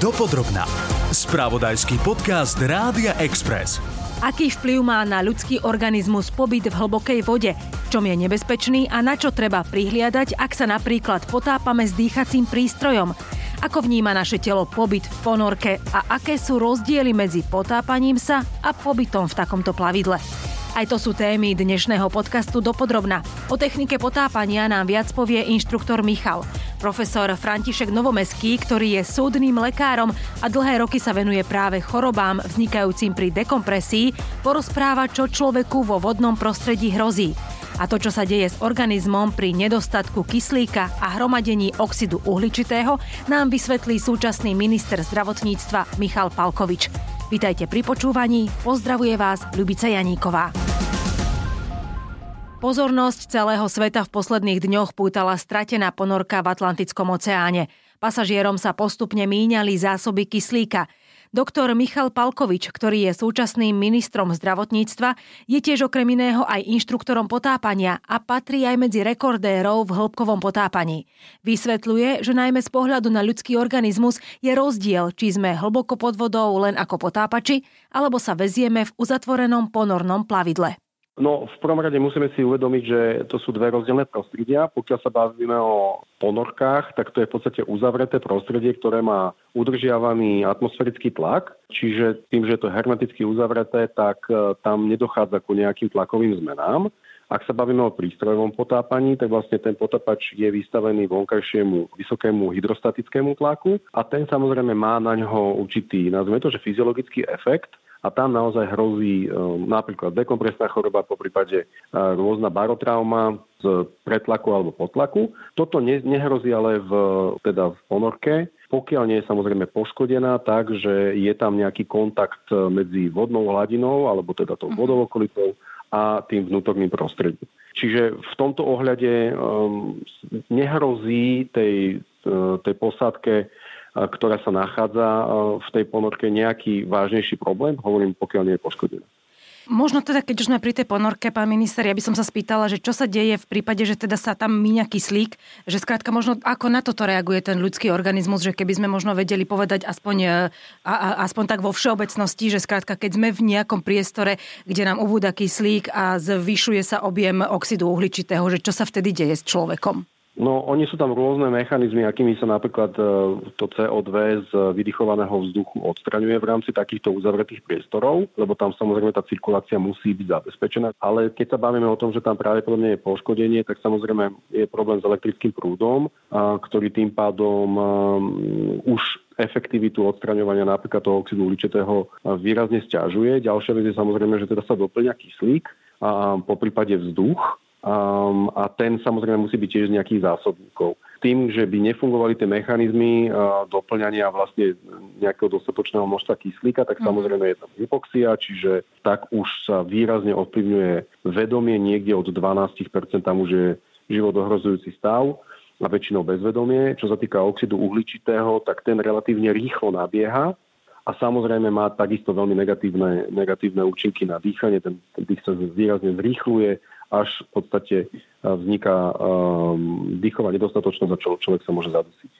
Dopodrobná. Spravodajský podcast Rádia Express. Aký vplyv má na ľudský organizmus pobyt v hlbokej vode? V čom je nebezpečný a na čo treba prihliadať, ak sa napríklad potápame s dýchacím prístrojom? Ako vníma naše telo pobyt v ponorke a aké sú rozdiely medzi potápaním sa a pobytom v takomto plavidle? Aj to sú témy dnešného podcastu Dopodrobna. O technike potápania nám viac povie inštruktor Michal. Profesor František Novomeský, ktorý je súdnym lekárom a dlhé roky sa venuje práve chorobám vznikajúcim pri dekompresii, porozpráva, čo človeku vo vodnom prostredí hrozí. A to, čo sa deje s organizmom pri nedostatku kyslíka a hromadení oxidu uhličitého, nám vysvetlí súčasný minister zdravotníctva Michal Palkovič. Vítajte pri počúvaní, pozdravuje vás Ľubica Janíková. Pozornosť celého sveta v posledných dňoch pútala stratená ponorka v Atlantickom oceáne. Pasažierom sa postupne míňali zásoby kyslíka – Doktor Michal Palkovič, ktorý je súčasným ministrom zdravotníctva, je tiež okrem iného aj inštruktorom potápania a patrí aj medzi rekordérov v hĺbkovom potápaní. Vysvetľuje, že najmä z pohľadu na ľudský organizmus je rozdiel, či sme hlboko pod vodou len ako potápači, alebo sa vezieme v uzatvorenom ponornom plavidle. No, v prvom rade musíme si uvedomiť, že to sú dve rozdielne prostredia. Pokiaľ sa bavíme o ponorkách, tak to je v podstate uzavreté prostredie, ktoré má udržiavaný atmosférický tlak. Čiže tým, že je to hermeticky uzavreté, tak e, tam nedochádza ku nejakým tlakovým zmenám. Ak sa bavíme o prístrojovom potápaní, tak vlastne ten potápač je vystavený vonkajšiemu vysokému hydrostatickému tlaku a ten samozrejme má na ňo určitý, nazvime to, že fyziologický efekt, a tam naozaj hrozí um, napríklad dekompresná choroba, po prípade uh, rôzna barotrauma z pretlaku alebo potlaku. Toto ne, nehrozí ale v, teda v ponorke, pokiaľ nie je samozrejme poškodená tak, že je tam nejaký kontakt uh, medzi vodnou hladinou alebo teda tou mhm. vodou okolitou a tým vnútorným prostredím. Čiže v tomto ohľade um, nehrozí tej, uh, tej posádke ktorá sa nachádza v tej ponorke nejaký vážnejší problém, hovorím, pokiaľ nie je poškodená. Možno teda, keď už sme pri tej ponorke, pán minister, ja by som sa spýtala, že čo sa deje v prípade, že teda sa tam míňa kyslík, že skrátka možno ako na toto reaguje ten ľudský organizmus, že keby sme možno vedeli povedať aspoň, e, a, a, aspoň tak vo všeobecnosti, že skrátka keď sme v nejakom priestore, kde nám ubúda kyslík a zvyšuje sa objem oxidu uhličitého, že čo sa vtedy deje s človekom? No, oni sú tam rôzne mechanizmy, akými sa napríklad e, to CO2 z vydychovaného vzduchu odstraňuje v rámci takýchto uzavretých priestorov, lebo tam samozrejme tá cirkulácia musí byť zabezpečená. Ale keď sa bavíme o tom, že tam pravdepodobne je poškodenie, tak samozrejme je problém s elektrickým prúdom, ktorý tým pádom e, už efektivitu odstraňovania napríklad toho oxidu uhličitého výrazne stiažuje. Ďalšia vec je samozrejme, že teda sa doplňa kyslík a po prípade vzduch Um, a ten samozrejme musí byť tiež nejakých zásobníkov. Tým, že by nefungovali tie mechanizmy uh, doplňania vlastne nejakého dostatočného množstva kyslíka, tak mm. samozrejme je tam hypoxia, čiže tak už sa výrazne ovplyvňuje vedomie, niekde od 12% tam už je život ohrozujúci stav a väčšinou bezvedomie. Čo sa týka oxidu uhličitého, tak ten relatívne rýchlo nabieha a samozrejme má takisto veľmi negatívne, negatívne účinky na dýchanie. Ten, ten dých sa výrazne zrýchluje, až v podstate e, vzniká um, dýchová nedostatočnosť a čo, človek sa môže zadusiť.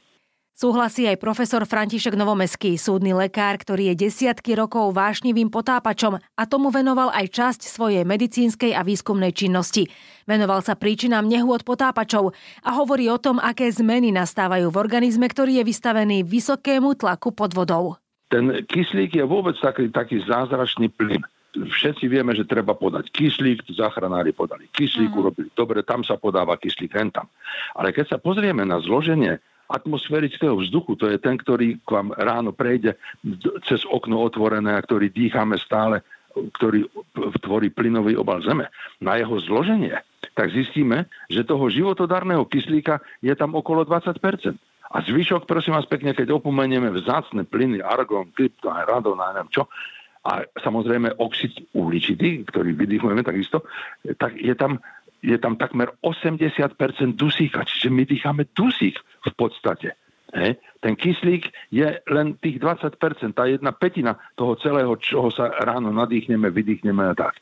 Súhlasí aj profesor František Novomeský, súdny lekár, ktorý je desiatky rokov vášnivým potápačom a tomu venoval aj časť svojej medicínskej a výskumnej činnosti. Venoval sa príčinám nehôd potápačov a hovorí o tom, aké zmeny nastávajú v organizme, ktorý je vystavený vysokému tlaku pod vodou. Ten kyslík je vôbec taký, taký zázračný plyn všetci vieme, že treba podať kyslík, záchranári podali kyslík, mm. urobili dobre, tam sa podáva kyslík, hen tam. Ale keď sa pozrieme na zloženie atmosférického vzduchu, to je ten, ktorý k vám ráno prejde cez okno otvorené a ktorý dýchame stále, ktorý tvorí plynový obal Zeme, na jeho zloženie, tak zistíme, že toho životodarného kyslíka je tam okolo 20% a zvyšok, prosím vás pekne, keď opomenieme vzácne plyny, argon, krypton, radon, neviem čo, a samozrejme oxid uhličitý, ktorý vydýchujeme takisto, tak je tam, je tam takmer 80% dusíka, čiže my dýchame dusík v podstate. He? Ten kyslík je len tých 20%, tá jedna petina toho celého, čoho sa ráno nadýchneme, vydýchneme a tak.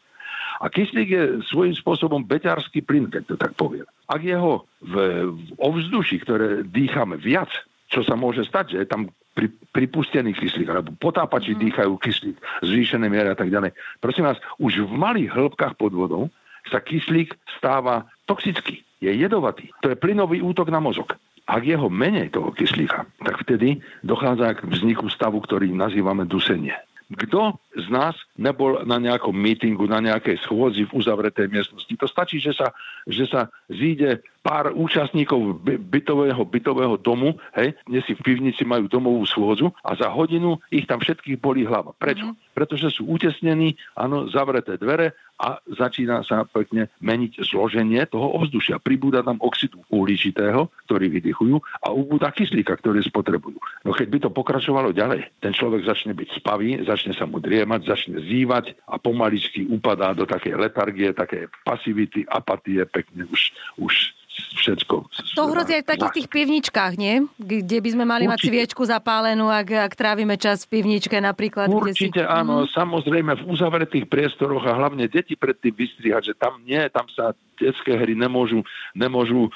A kyslík je svojím spôsobom beťarský plyn, keď to tak poviem. Ak jeho v, v ovzduši, ktoré dýchame viac, čo sa môže stať, že je tam pri, pripustený kyslík, alebo potápači mm. dýchajú kyslík, zvýšené miery a tak ďalej. Prosím vás, už v malých hĺbkach pod vodou sa kyslík stáva toxický, je jedovatý. To je plynový útok na mozog. Ak je ho menej toho kyslíka, tak vtedy dochádza k vzniku stavu, ktorý nazývame dusenie. Kto z nás nebol na nejakom mítingu, na nejakej schôdzi v uzavretej miestnosti? To stačí, že sa, že sa zíde pár účastníkov bytového, bytového domu, hej, dnes si v pivnici majú domovú schôdzu a za hodinu ich tam všetkých bolí hlava. Prečo? Mm. Pretože sú utesnení, áno, zavreté dvere a začína sa pekne meniť zloženie toho ovzdušia. Pribúda tam oxidu uhličitého, ktorý vydychujú a ubúda kyslíka, ktorý spotrebujú. No keď by to pokračovalo ďalej, ten človek začne byť spavý, začne sa mu driemať, začne zývať a pomaličky upadá do takej letargie, také pasivity, apatie, pekne už, už všetko. To hrozí aj v takých tých pivničkách, nie? Kde by sme mali Určite. mať sviečku zapálenú, ak, ak trávime čas v pivničke napríklad. Určite si... áno, mm. samozrejme v uzavretých priestoroch a hlavne deti predtým vystrihať, že tam nie, tam sa detské hry nemôžu, nemôžu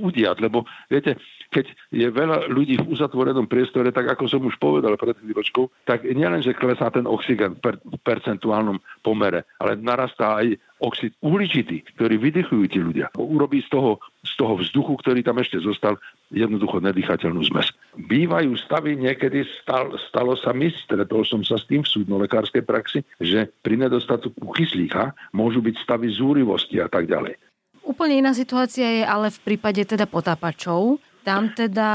udiať, lebo viete, keď je veľa ľudí v uzatvorenom priestore, tak ako som už povedal pred chvíľočkou, tak nielen, že klesá ten oxygen v percentuálnom pomere, ale narastá aj oxid uhličitý, ktorý vydychujú tí ľudia. Urobí z toho, z toho vzduchu, ktorý tam ešte zostal, jednoducho nedýchateľnú zmes. Bývajú stavy, niekedy stal, stalo sa mi, stretol som sa s tým v súdno-lekárskej praxi, že pri nedostatku kyslíka môžu byť stavy zúrivosti a tak ďalej. Úplne iná situácia je ale v prípade teda potápačov. Tam teda,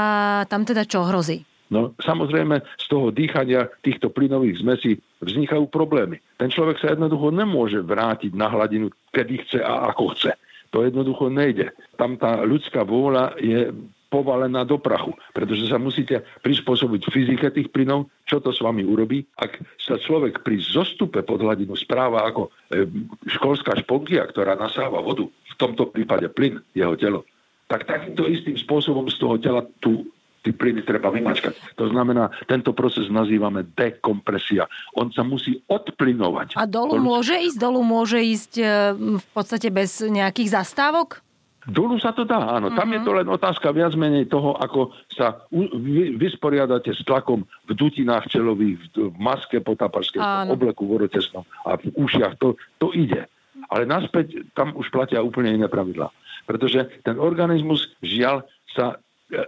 tam teda čo hrozí? No samozrejme z toho dýchania týchto plynových zmesí vznikajú problémy. Ten človek sa jednoducho nemôže vrátiť na hladinu, kedy chce a ako chce. To jednoducho nejde. Tam tá ľudská vôľa je povalená do prachu, pretože sa musíte prispôsobiť fyzike tých plynov, čo to s vami urobí. Ak sa človek pri zostupe pod hladinu správa ako e, školská šponkia, ktorá nasáva vodu, v tomto prípade plyn, jeho telo, tak takýmto istým spôsobom z toho tela tú tí plyny treba vymačkať. To znamená, tento proces nazývame dekompresia. On sa musí odplynovať. A dolu môže ísť? Dolu môže ísť e, v podstate bez nejakých zastávok? Dolu sa to dá, áno. Uh-huh. Tam je to mhm. len otázka viac menej toho, ako sa vysporiadate s tlakom v dutinách čelových, v maske potaparskej, v obleku vodotesnom a v ušiach. To, to ide. Ale naspäť tam už platia úplne iné pravidlá. Pretože ten organizmus žiaľ sa e,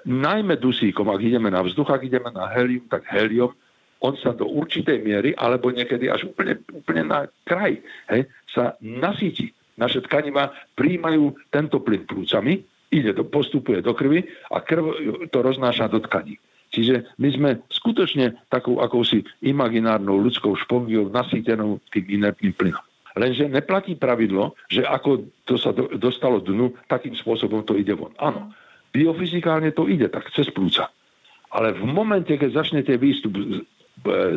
najmä dusíkom, ak ideme na vzduch, ak ideme na helium, tak helium, on sa do určitej miery, alebo niekedy až úplne, úplne na kraj, hej, sa nasíti. Naše tkaniva príjmajú tento plyn plúcami, ide to, postupuje do krvi a krv to roznáša do tkaní. Čiže my sme skutočne takou akousi imaginárnou ľudskou špongiou nasýtenou tým inertným plynom. Lenže neplatí pravidlo, že ako to sa do, dostalo dnu, takým spôsobom to ide von. Áno, biofyzikálne to ide tak, cez plúca. Ale v momente, keď začnete výstup z,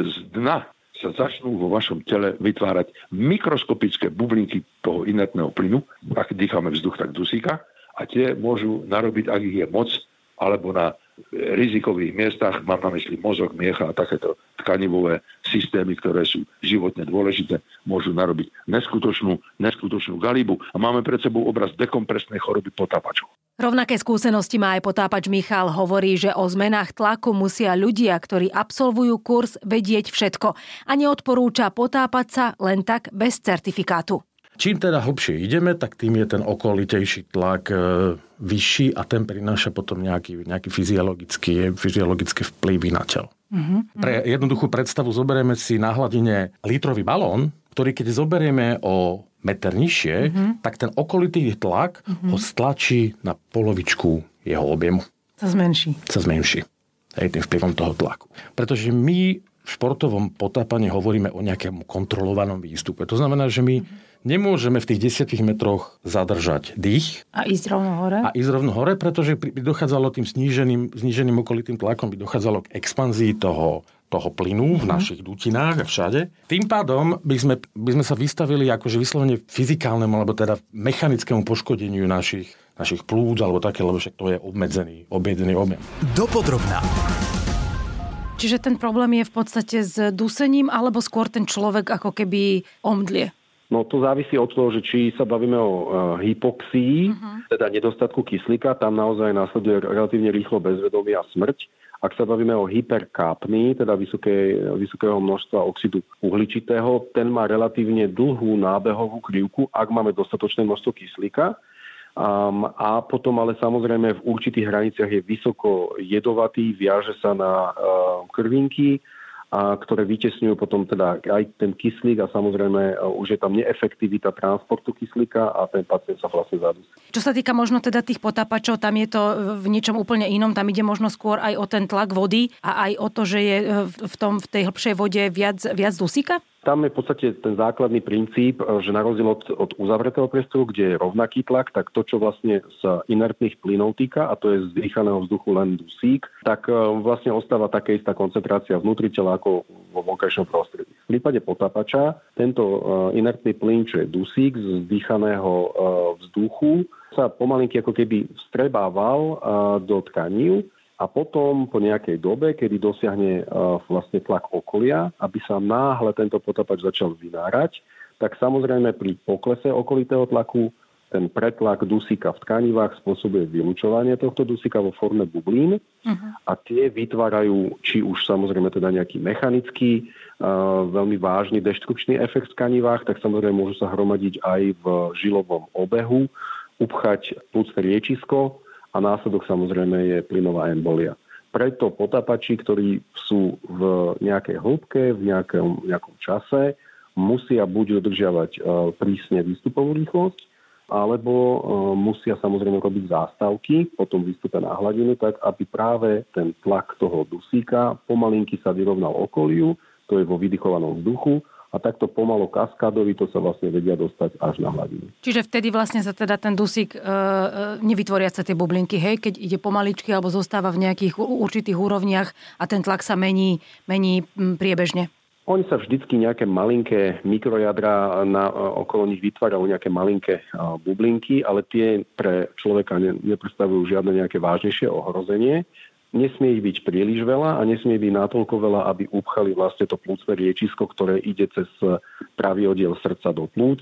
z dna, sa začnú vo vašom tele vytvárať mikroskopické bublinky toho inertného plynu, ak dýchame vzduch, tak dusíka, a tie môžu narobiť, ak ich je moc, alebo na rizikových miestach, mám na mysli mozog, miecha a takéto tkanivové systémy, ktoré sú životne dôležité, môžu narobiť neskutočnú, neskutočnú galibu. A máme pred sebou obraz dekompresnej choroby potápačov. Rovnaké skúsenosti má aj potápač Michal. Hovorí, že o zmenách tlaku musia ľudia, ktorí absolvujú kurz, vedieť všetko a neodporúča potápať sa len tak bez certifikátu. Čím teda hlbšie ideme, tak tým je ten okolitejší tlak e, vyšší a ten prináša potom nejaký, nejaký fyziologický, fyziologické vplyvy na telo. Uh-huh. Pre jednoduchú predstavu zoberieme si na hladine litrový balón, ktorý keď zoberieme o meter nižšie, uh-huh. tak ten okolitý tlak uh-huh. ho stlačí na polovičku jeho objemu. Sa zmenší. Sa zmenší. Hej, tým vplyvom toho tlaku. Pretože my v športovom potápaní hovoríme o nejakom kontrolovanom výstupe. To znamená, že my uh-huh nemôžeme v tých desiatich metroch zadržať dých. A ísť rovno hore? A ísť rovno hore, pretože by dochádzalo tým sníženým, sníženým okolitým tlakom, by dochádzalo k expanzii toho, toho plynu v mhm. našich dutinách a všade. Tým pádom by sme, by sme sa vystavili akože vyslovene fyzikálnemu alebo teda mechanickému poškodeniu našich, našich plúc alebo také, lebo však to je obmedzený, obmedzený objem. Dopodrobná. Čiže ten problém je v podstate s dusením alebo skôr ten človek ako keby omdlie? No to závisí od toho, že či sa bavíme o uh, hypoxii, uh-huh. teda nedostatku kyslíka, tam naozaj následuje relatívne rýchlo bezvedomie a smrť. Ak sa bavíme o hyperkápny, teda vysoké, vysokého množstva oxidu uhličitého, ten má relatívne dlhú nábehovú krivku, ak máme dostatočné množstvo kyslíka. Um, a potom ale samozrejme v určitých hraniciach je vysoko jedovatý, viaže sa na uh, krvinky, a ktoré vytesňujú potom teda aj ten kyslík a samozrejme e, už je tam neefektivita transportu kyslíka a ten pacient sa vlastne zadusí. Čo sa týka možno teda tých potápačov, tam je to v niečom úplne inom, tam ide možno skôr aj o ten tlak vody a aj o to, že je v, tom, v tej hĺbšej vode viac, viac dusíka? Tam je v podstate ten základný princíp, že na rozdiel od, od uzavretého priestoru, kde je rovnaký tlak, tak to, čo vlastne z inertných plynov týka, a to je z dýchaného vzduchu len dusík, tak e, vlastne ostáva taká istá koncentrácia vnútri tela ako vo vonkajšom prostredí. V prípade potápača tento e, inertný plyn, čo je dusík z dýchaného vzduchu, sa pomalinky ako keby vstrebával do tkaní a potom po nejakej dobe, kedy dosiahne uh, vlastne tlak okolia, aby sa náhle tento potapač začal vynárať, tak samozrejme pri poklese okolitého tlaku ten pretlak dusíka v tkanivách spôsobuje vylúčovanie tohto dusíka vo forme bublín uh-huh. a tie vytvárajú či už samozrejme teda nejaký mechanický, uh, veľmi vážny deštrukčný efekt v tkanivách, tak samozrejme môžu sa hromadiť aj v žilovom obehu, upchať plúcne riečisko, a následok samozrejme je plynová embolia. Preto potapači, ktorí sú v nejakej hĺbke, v nejakom, nejakom čase, musia buď dodržiavať e, prísne výstupovú rýchlosť, alebo e, musia samozrejme robiť zástavky po tom výstupe na hladinu, tak aby práve ten tlak toho dusíka pomalinky sa vyrovnal okoliu, to je vo vydychovanom vzduchu a takto pomalo kaskadovi to sa vlastne vedia dostať až na hladinu. Čiže vtedy vlastne sa teda ten dusík, e, e, nevytvoria sa tie bublinky, hej, keď ide pomaličky alebo zostáva v nejakých určitých úrovniach a ten tlak sa mení, mení priebežne. Oni sa vždycky nejaké malinké mikrojadra na, e, okolo nich vytvárajú nejaké malinké e, bublinky, ale tie pre človeka ne, nepredstavujú žiadne nejaké vážnejšie ohrozenie. Nesmie ich byť príliš veľa a nesmie byť natoľko veľa, aby upchali vlastne to plúcne riečisko, ktoré ide cez pravý oddiel srdca do plúc.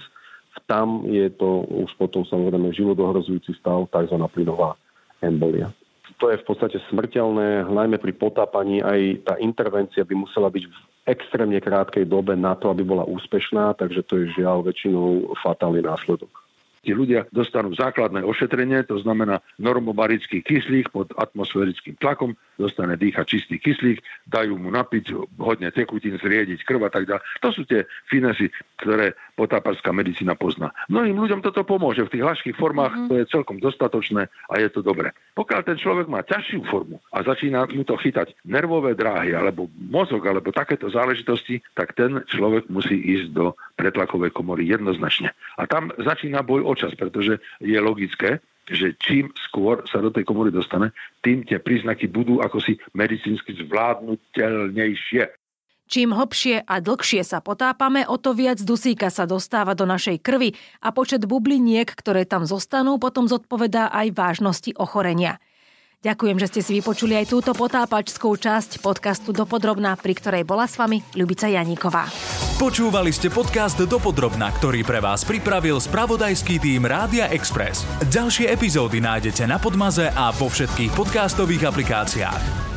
Tam je to už potom samozrejme životohrozujúci stav, tzv. plynová embolia. To je v podstate smrteľné, najmä pri potápaní aj tá intervencia by musela byť v extrémne krátkej dobe na to, aby bola úspešná, takže to je žiaľ väčšinou fatálny následok. Tí ľudia dostanú základné ošetrenie, to znamená normobarický kyslík pod atmosférickým tlakom, dostane dýchať čistý kyslík, dajú mu napiť hodne tekutín, zriediť krv a tak ďalej. To sú tie finesy, ktoré potáparská medicína pozná. Mnohým ľuďom toto pomôže. V tých ľahkých formách mm-hmm. to je celkom dostatočné a je to dobré. Pokiaľ ten človek má ťažšiu formu a začína mu to chytať nervové dráhy alebo mozog alebo takéto záležitosti, tak ten človek musí ísť do pretlakovej komory jednoznačne. A tam začína boj o čas, pretože je logické, že čím skôr sa do tej komory dostane, tým tie príznaky budú ako si medicínsky zvládnutelnejšie. Čím hlbšie a dlhšie sa potápame, o to viac dusíka sa dostáva do našej krvi a počet bubliniek, ktoré tam zostanú, potom zodpovedá aj vážnosti ochorenia. Ďakujem, že ste si vypočuli aj túto potápačskú časť podcastu Dopodrobná, pri ktorej bola s vami Ľubica Janíková. Počúvali ste podcast Dopodrobná, ktorý pre vás pripravil spravodajský tým Rádia Express. Ďalšie epizódy nájdete na Podmaze a vo všetkých podcastových aplikáciách.